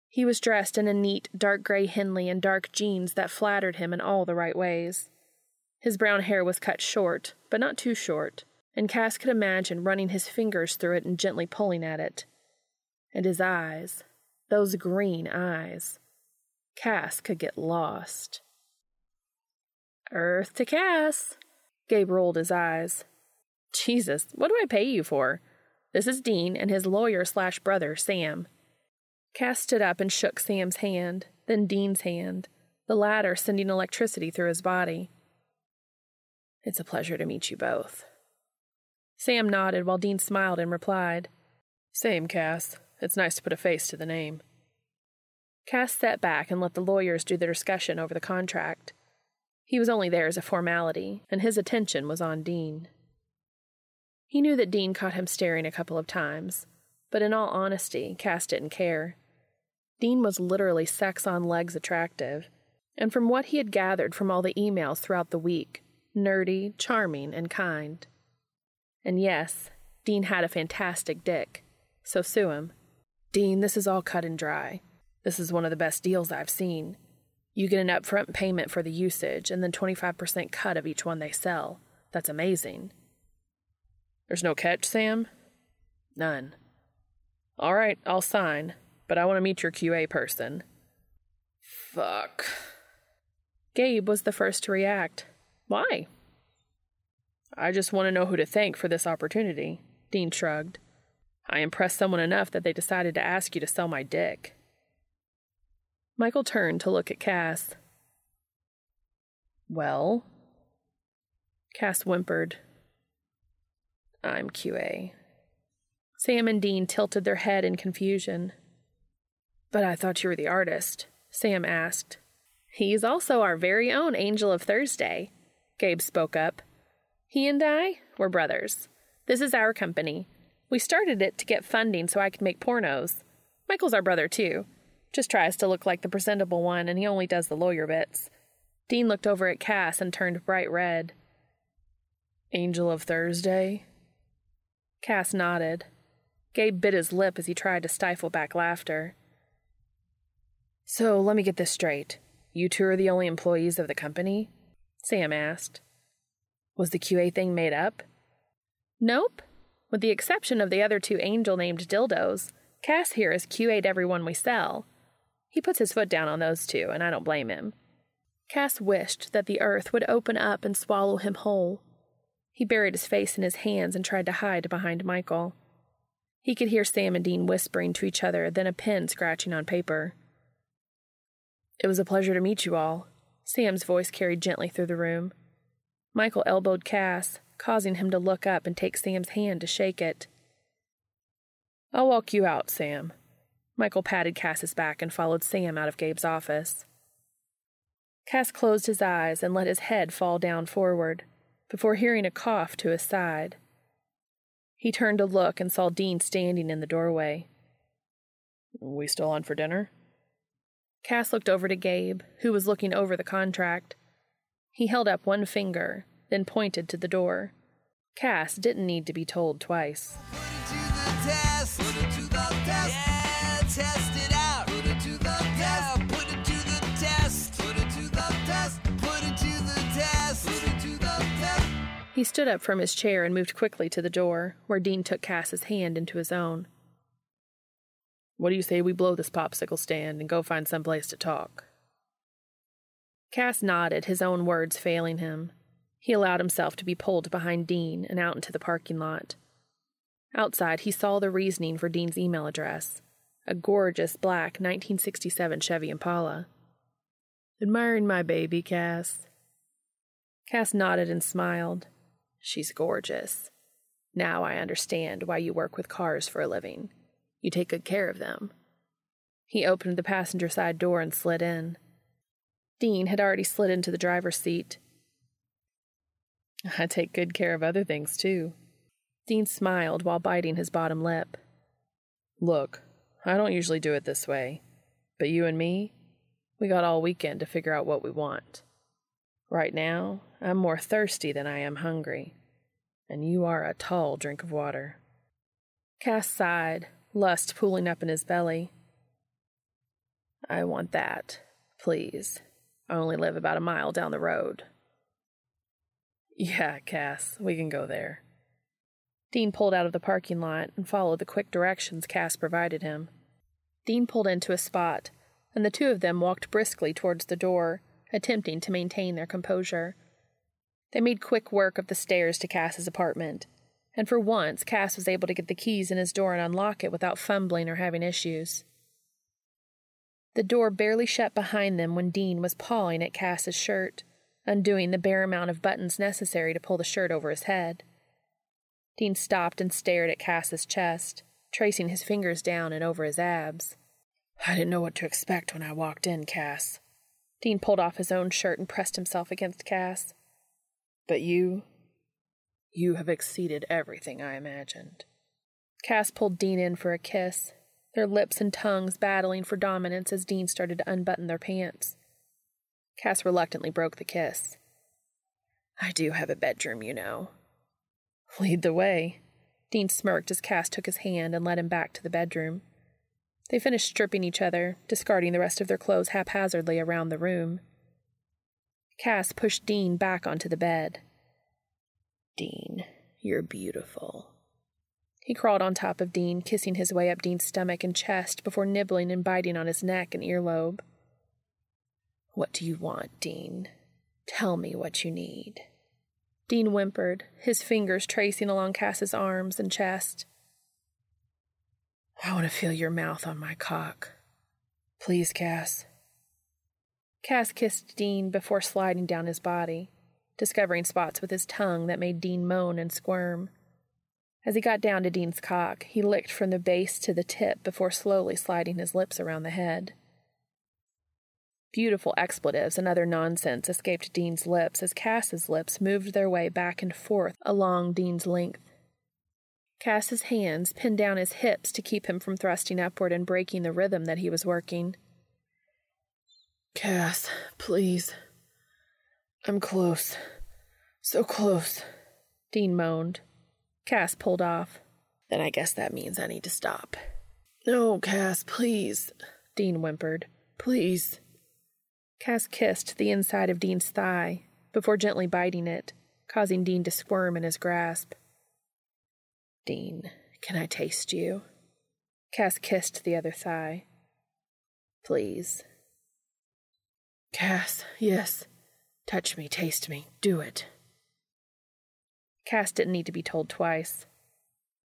He was dressed in a neat dark gray Henley and dark jeans that flattered him in all the right ways. His brown hair was cut short, but not too short, and Cass could imagine running his fingers through it and gently pulling at it. And his eyes, those green eyes. Cass could get lost. Earth to Cass. Gabe rolled his eyes. Jesus, what do I pay you for? This is Dean and his lawyer slash brother, Sam. Cass stood up and shook Sam's hand, then Dean's hand, the latter sending electricity through his body. It's a pleasure to meet you both. Sam nodded while Dean smiled and replied, Same, Cass. It's nice to put a face to the name. Cass sat back and let the lawyers do their discussion over the contract. He was only there as a formality, and his attention was on Dean. He knew that Dean caught him staring a couple of times, but in all honesty, Cass didn't care. Dean was literally sex on legs attractive, and from what he had gathered from all the emails throughout the week, nerdy, charming, and kind. And yes, Dean had a fantastic dick, so sue him. Dean, this is all cut and dry. This is one of the best deals I've seen. You get an upfront payment for the usage and then 25% cut of each one they sell. That's amazing. There's no catch, Sam? None. All right, I'll sign, but I want to meet your QA person. Fuck. Gabe was the first to react. Why? I just want to know who to thank for this opportunity, Dean shrugged. I impressed someone enough that they decided to ask you to sell my dick. Michael turned to look at Cass. Well? Cass whimpered, I'm QA. Sam and Dean tilted their head in confusion. But I thought you were the artist, Sam asked. He's also our very own Angel of Thursday, Gabe spoke up. He and I, were brothers. This is our company. We started it to get funding so I could make pornos. Michael's our brother, too. Just tries to look like the presentable one, and he only does the lawyer bits. Dean looked over at Cass and turned bright red. Angel of Thursday? Cass nodded. Gabe bit his lip as he tried to stifle back laughter. So let me get this straight. You two are the only employees of the company? Sam asked. Was the QA thing made up? Nope. With the exception of the other two angel named dildos, Cass here has QA'd everyone we sell. He puts his foot down on those two, and I don't blame him. Cass wished that the earth would open up and swallow him whole. He buried his face in his hands and tried to hide behind Michael. He could hear Sam and Dean whispering to each other, then a pen scratching on paper. It was a pleasure to meet you all. Sam's voice carried gently through the room. Michael elbowed Cass, causing him to look up and take Sam's hand to shake it. I'll walk you out, Sam. Michael patted Cass's back and followed Sam out of Gabe's office. Cass closed his eyes and let his head fall down forward before hearing a cough to his side. He turned to look and saw Dean standing in the doorway. We still on for dinner? Cass looked over to Gabe, who was looking over the contract. He held up one finger, then pointed to the door. Cass didn't need to be told twice. He stood up from his chair and moved quickly to the door, where Dean took Cass's hand into his own. What do you say we blow this popsicle stand and go find some place to talk? Cass nodded, his own words failing him. He allowed himself to be pulled behind Dean and out into the parking lot. Outside, he saw the reasoning for Dean's email address a gorgeous black 1967 Chevy Impala. Admiring my baby, Cass? Cass nodded and smiled. She's gorgeous. Now I understand why you work with cars for a living. You take good care of them. He opened the passenger side door and slid in. Dean had already slid into the driver's seat. I take good care of other things, too. Dean smiled while biting his bottom lip. Look, I don't usually do it this way, but you and me, we got all weekend to figure out what we want. Right now, I'm more thirsty than I am hungry, and you are a tall drink of water. Cass sighed, lust pooling up in his belly. I want that, please. I only live about a mile down the road. Yeah, Cass, we can go there. Dean pulled out of the parking lot and followed the quick directions Cass provided him. Dean pulled into a spot, and the two of them walked briskly towards the door, attempting to maintain their composure. They made quick work of the stairs to Cass's apartment, and for once Cass was able to get the keys in his door and unlock it without fumbling or having issues. The door barely shut behind them when Dean was pawing at Cass's shirt, undoing the bare amount of buttons necessary to pull the shirt over his head. Dean stopped and stared at Cass's chest, tracing his fingers down and over his abs. I didn't know what to expect when I walked in, Cass. Dean pulled off his own shirt and pressed himself against Cass. But you. You have exceeded everything I imagined. Cass pulled Dean in for a kiss, their lips and tongues battling for dominance as Dean started to unbutton their pants. Cass reluctantly broke the kiss. I do have a bedroom, you know. Lead the way. Dean smirked as Cass took his hand and led him back to the bedroom. They finished stripping each other, discarding the rest of their clothes haphazardly around the room. Cass pushed Dean back onto the bed. Dean, you're beautiful. He crawled on top of Dean, kissing his way up Dean's stomach and chest before nibbling and biting on his neck and earlobe. What do you want, Dean? Tell me what you need. Dean whimpered, his fingers tracing along Cass's arms and chest. I want to feel your mouth on my cock. Please, Cass. Cass kissed Dean before sliding down his body, discovering spots with his tongue that made Dean moan and squirm. As he got down to Dean's cock, he licked from the base to the tip before slowly sliding his lips around the head. Beautiful expletives and other nonsense escaped Dean's lips as Cass's lips moved their way back and forth along Dean's length. Cass's hands pinned down his hips to keep him from thrusting upward and breaking the rhythm that he was working. Cass, please. I'm close. So close. Dean moaned. Cass pulled off. Then I guess that means I need to stop. No, Cass, please, Dean whimpered. Please. Cass kissed the inside of Dean's thigh before gently biting it, causing Dean to squirm in his grasp. Dean, can I taste you? Cass kissed the other thigh. Please. Cass, yes. Touch me, taste me, do it. Cass didn't need to be told twice.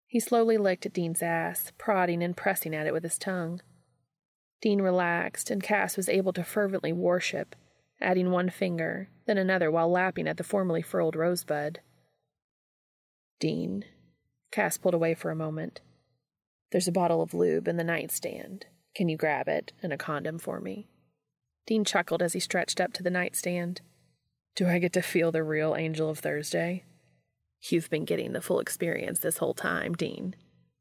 He slowly licked at Dean's ass, prodding and pressing at it with his tongue. Dean relaxed, and Cass was able to fervently worship, adding one finger, then another while lapping at the formerly furled rosebud. Dean. Cass pulled away for a moment. There's a bottle of lube in the nightstand. Can you grab it and a condom for me? Dean chuckled as he stretched up to the nightstand. Do I get to feel the real Angel of Thursday? You've been getting the full experience this whole time, Dean.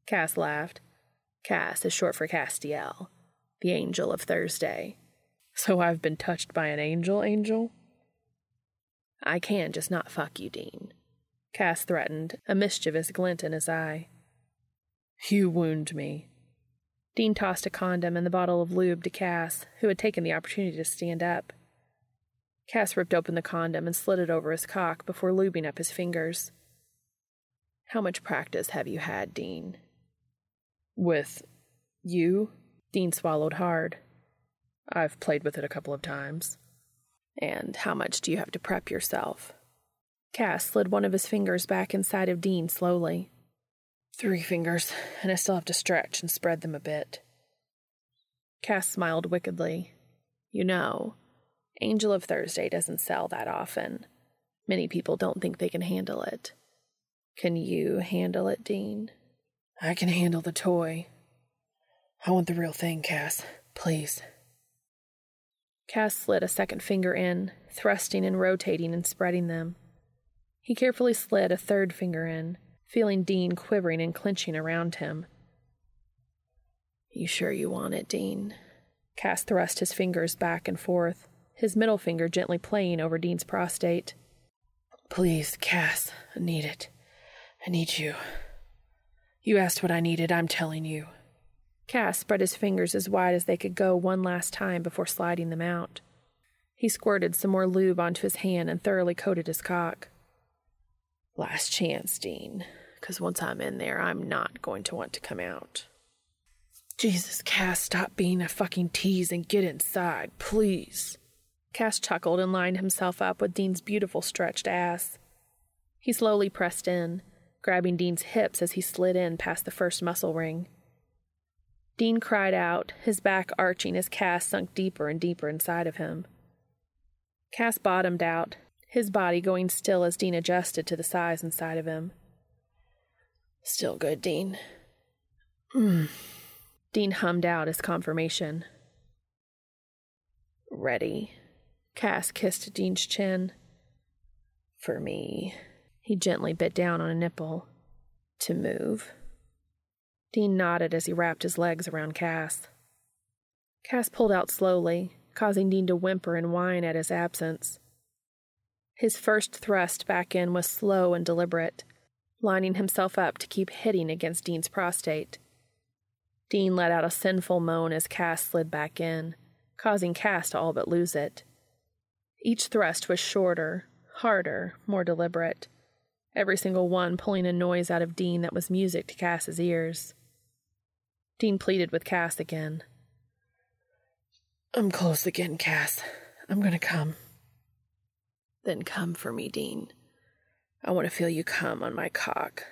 Cass laughed. Cass is short for Castiel, the angel of Thursday. So I've been touched by an angel, Angel? I can just not fuck you, Dean. Cass threatened, a mischievous glint in his eye. You wound me. Dean tossed a condom and the bottle of lube to Cass, who had taken the opportunity to stand up. Cass ripped open the condom and slid it over his cock before lubing up his fingers. How much practice have you had, Dean? With you? Dean swallowed hard. I've played with it a couple of times. And how much do you have to prep yourself? Cass slid one of his fingers back inside of Dean slowly. Three fingers, and I still have to stretch and spread them a bit. Cass smiled wickedly. You know, Angel of Thursday doesn't sell that often. Many people don't think they can handle it. Can you handle it, Dean? I can handle the toy. I want the real thing, Cass. Please. Cass slid a second finger in, thrusting and rotating and spreading them. He carefully slid a third finger in, feeling Dean quivering and clenching around him. You sure you want it, Dean? Cass thrust his fingers back and forth, his middle finger gently playing over Dean's prostate. Please, Cass, I need it. I need you. You asked what I needed, I'm telling you. Cass spread his fingers as wide as they could go one last time before sliding them out. He squirted some more lube onto his hand and thoroughly coated his cock. Last chance, Dean, because once I'm in there, I'm not going to want to come out. Jesus, Cass, stop being a fucking tease and get inside, please. Cass chuckled and lined himself up with Dean's beautiful stretched ass. He slowly pressed in, grabbing Dean's hips as he slid in past the first muscle ring. Dean cried out, his back arching as Cass sunk deeper and deeper inside of him. Cass bottomed out, his body going still as Dean adjusted to the size inside of him. Still good, Dean. Mm. Dean hummed out his confirmation. Ready. Cass kissed Dean's chin. For me. He gently bit down on a nipple. To move. Dean nodded as he wrapped his legs around Cass. Cass pulled out slowly, causing Dean to whimper and whine at his absence. His first thrust back in was slow and deliberate, lining himself up to keep hitting against Dean's prostate. Dean let out a sinful moan as Cass slid back in, causing Cass to all but lose it. Each thrust was shorter, harder, more deliberate, every single one pulling a noise out of Dean that was music to Cass's ears. Dean pleaded with Cass again. I'm close again, Cass. I'm gonna come. Then come for me, Dean. I want to feel you come on my cock.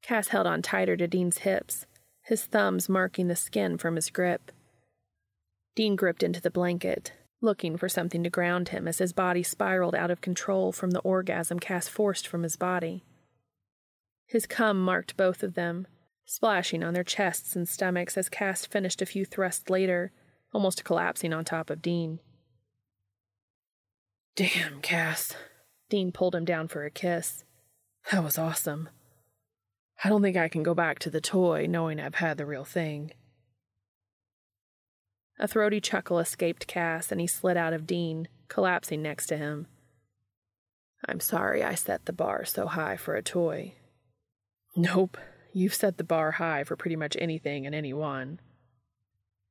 Cass held on tighter to Dean's hips, his thumbs marking the skin from his grip. Dean gripped into the blanket, looking for something to ground him as his body spiraled out of control from the orgasm Cass forced from his body. His cum marked both of them, splashing on their chests and stomachs as Cass finished a few thrusts later, almost collapsing on top of Dean. Damn, Cass. Dean pulled him down for a kiss. That was awesome. I don't think I can go back to the toy knowing I've had the real thing. A throaty chuckle escaped Cass, and he slid out of Dean, collapsing next to him. I'm sorry I set the bar so high for a toy. Nope, You've set the bar high for pretty much anything and anyone.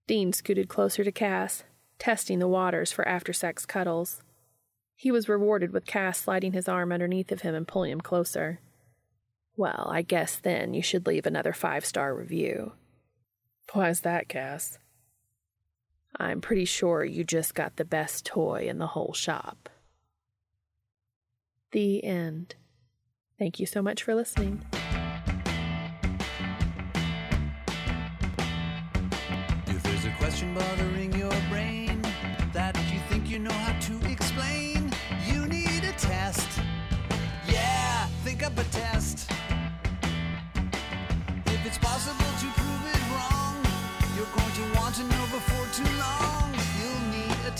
Dean scooted closer to Cass, testing the waters for after sex cuddles. He was rewarded with Cass sliding his arm underneath of him and pulling him closer. Well, I guess then you should leave another five star review. Why's that, Cass? I'm pretty sure you just got the best toy in the whole shop. The end. Thank you so much for listening. question bothering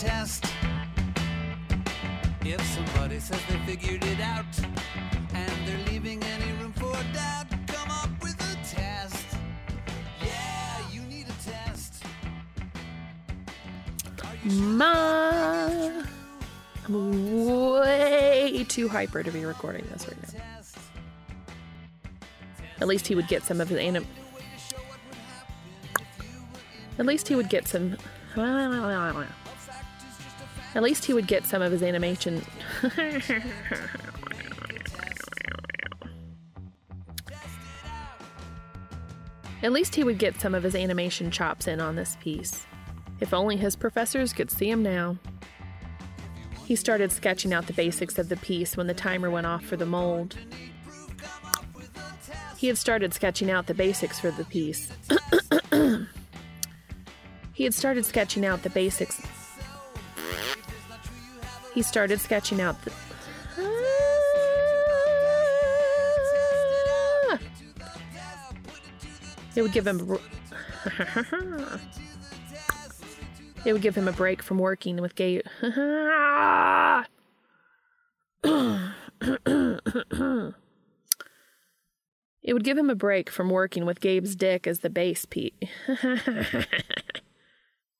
test. If somebody says they figured it out and they're leaving any room for doubt, come up with a test. Yeah, you need a test. Ma. I'm way too hyper to be recording this right now. At least he would get some of his anim. At least he would get some. At least he would get some of his animation. At least he would get some of his animation chops in on this piece. If only his professors could see him now. He started sketching out the basics of the piece when the timer went off for the mold. He had started sketching out the basics for the piece. he [coughs] He had started sketching out the basics. He started sketching out the. It would give him. [laughs] it would give him a break from working with gay. [laughs] It would give him a break from working with Gabe's dick as the bass Pete. [laughs]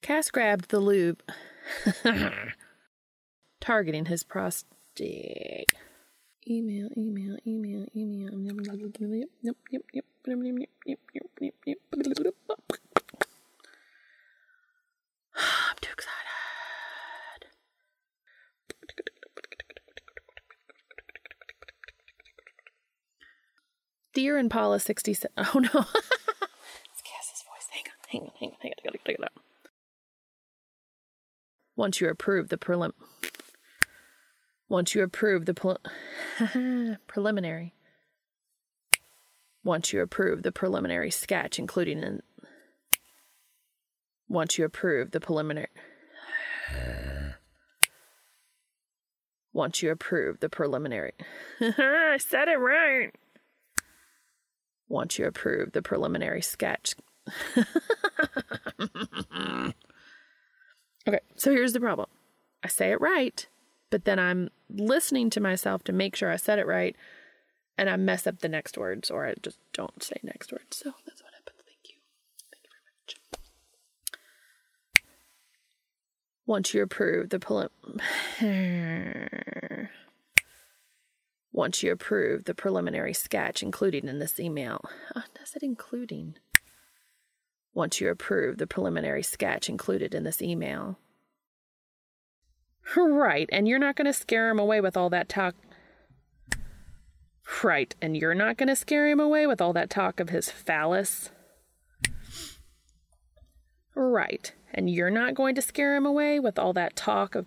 Cass grabbed the lube, targeting his prostate. Email, email, email, email. Yep, yep, yep. I'm too excited. Dear Impala 67. [laughs] Oh no. it's Cass's voice. Hang on, hang on, hang on, hang on. I gotta it out. Once you approve the prelim. Once you approve the pre- [laughs] preliminary. Once you approve the preliminary sketch, including in. Once you approve the preliminary. [sighs] Once you approve the preliminary. [laughs] I said it right once you approve the preliminary sketch. [laughs] okay, so here's the problem I say it right, but then I'm listening to myself to make sure I said it right, and I mess up the next words or I just don't say next words. So that's what happens. Thank you. Thank you very much. Once you approve the prelim. once you approve the preliminary sketch included in this email. Oh, does it including? Once you approve the preliminary sketch included in this email. Right, and you're not going to scare him away with all that talk. Right, and you're not going to scare him away with all that talk of his phallus. Right, and you're not going to scare him away with all that talk of.